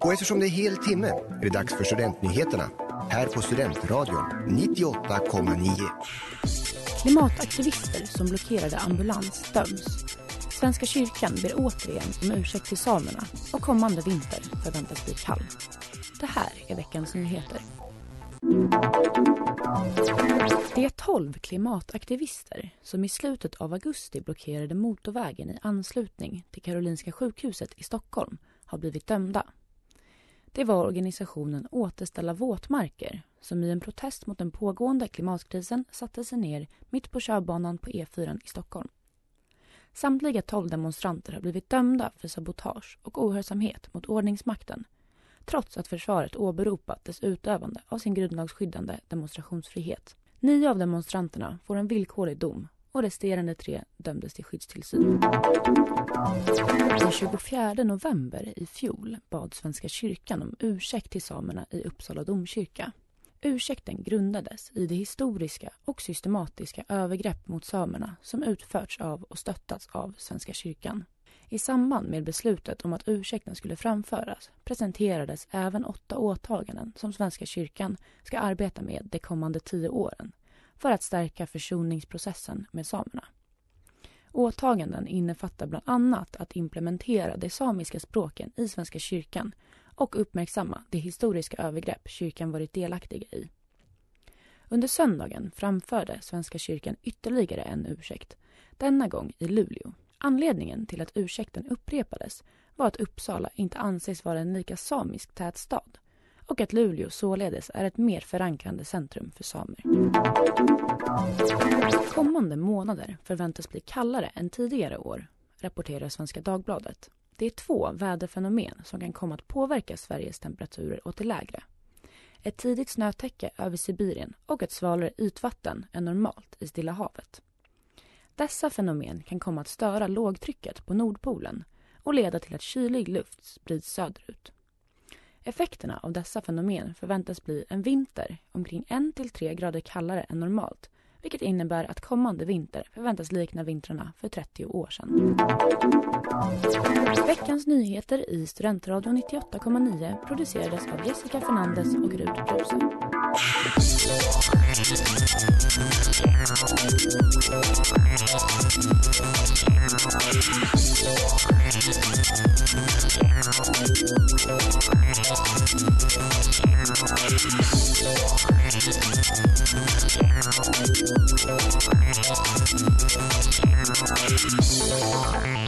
Och eftersom det är hel timme är det dags för Studentnyheterna här på Studentradion 98,9. Klimataktivister som blockerade ambulans döms. Svenska kyrkan ber återigen om ursäkt till samerna och kommande vinter förväntas bli kall. Det här är veckans nyheter. Det är tolv klimataktivister som i slutet av augusti blockerade motorvägen i anslutning till Karolinska sjukhuset i Stockholm har blivit dömda. Det var organisationen Återställa våtmarker som i en protest mot den pågående klimatkrisen satte sig ner mitt på körbanan på E4 i Stockholm. Samtliga tolv demonstranter har blivit dömda för sabotage och ohörsamhet mot ordningsmakten trots att försvaret åberopat dess utövande av sin grundlagsskyddande demonstrationsfrihet. Nio av demonstranterna får en villkorlig dom och resterande tre dömdes till skyddstillsyn. Den 24 november i fjol bad Svenska kyrkan om ursäkt till samerna i Uppsala domkyrka. Ursäkten grundades i det historiska och systematiska övergrepp mot samerna som utförts av och stöttats av Svenska kyrkan. I samband med beslutet om att ursäkten skulle framföras presenterades även åtta åtaganden som Svenska kyrkan ska arbeta med de kommande tio åren för att stärka försoningsprocessen med samerna. Åtaganden innefattar bland annat att implementera de samiska språken i Svenska kyrkan och uppmärksamma de historiska övergrepp kyrkan varit delaktiga i. Under söndagen framförde Svenska kyrkan ytterligare en ursäkt, denna gång i Luleå. Anledningen till att ursäkten upprepades var att Uppsala inte anses vara en lika samisk tät stad och att Luleå således är ett mer förankrande centrum för samer. Kommande månader förväntas bli kallare än tidigare år, rapporterar Svenska Dagbladet. Det är två väderfenomen som kan komma att påverka Sveriges temperaturer åt det lägre. Ett tidigt snötäcke över Sibirien och ett svalare ytvatten än normalt i Stilla havet. Dessa fenomen kan komma att störa lågtrycket på Nordpolen och leda till att kylig luft sprids söderut. Effekterna av dessa fenomen förväntas bli en vinter omkring 1-3 grader kallare än normalt vilket innebär att kommande vinter förväntas likna vintrarna för 30 år sedan. Veckans nyheter i Studentradion 98,9 producerades av Jessica Fernandez och Rud Bruse. Thank you.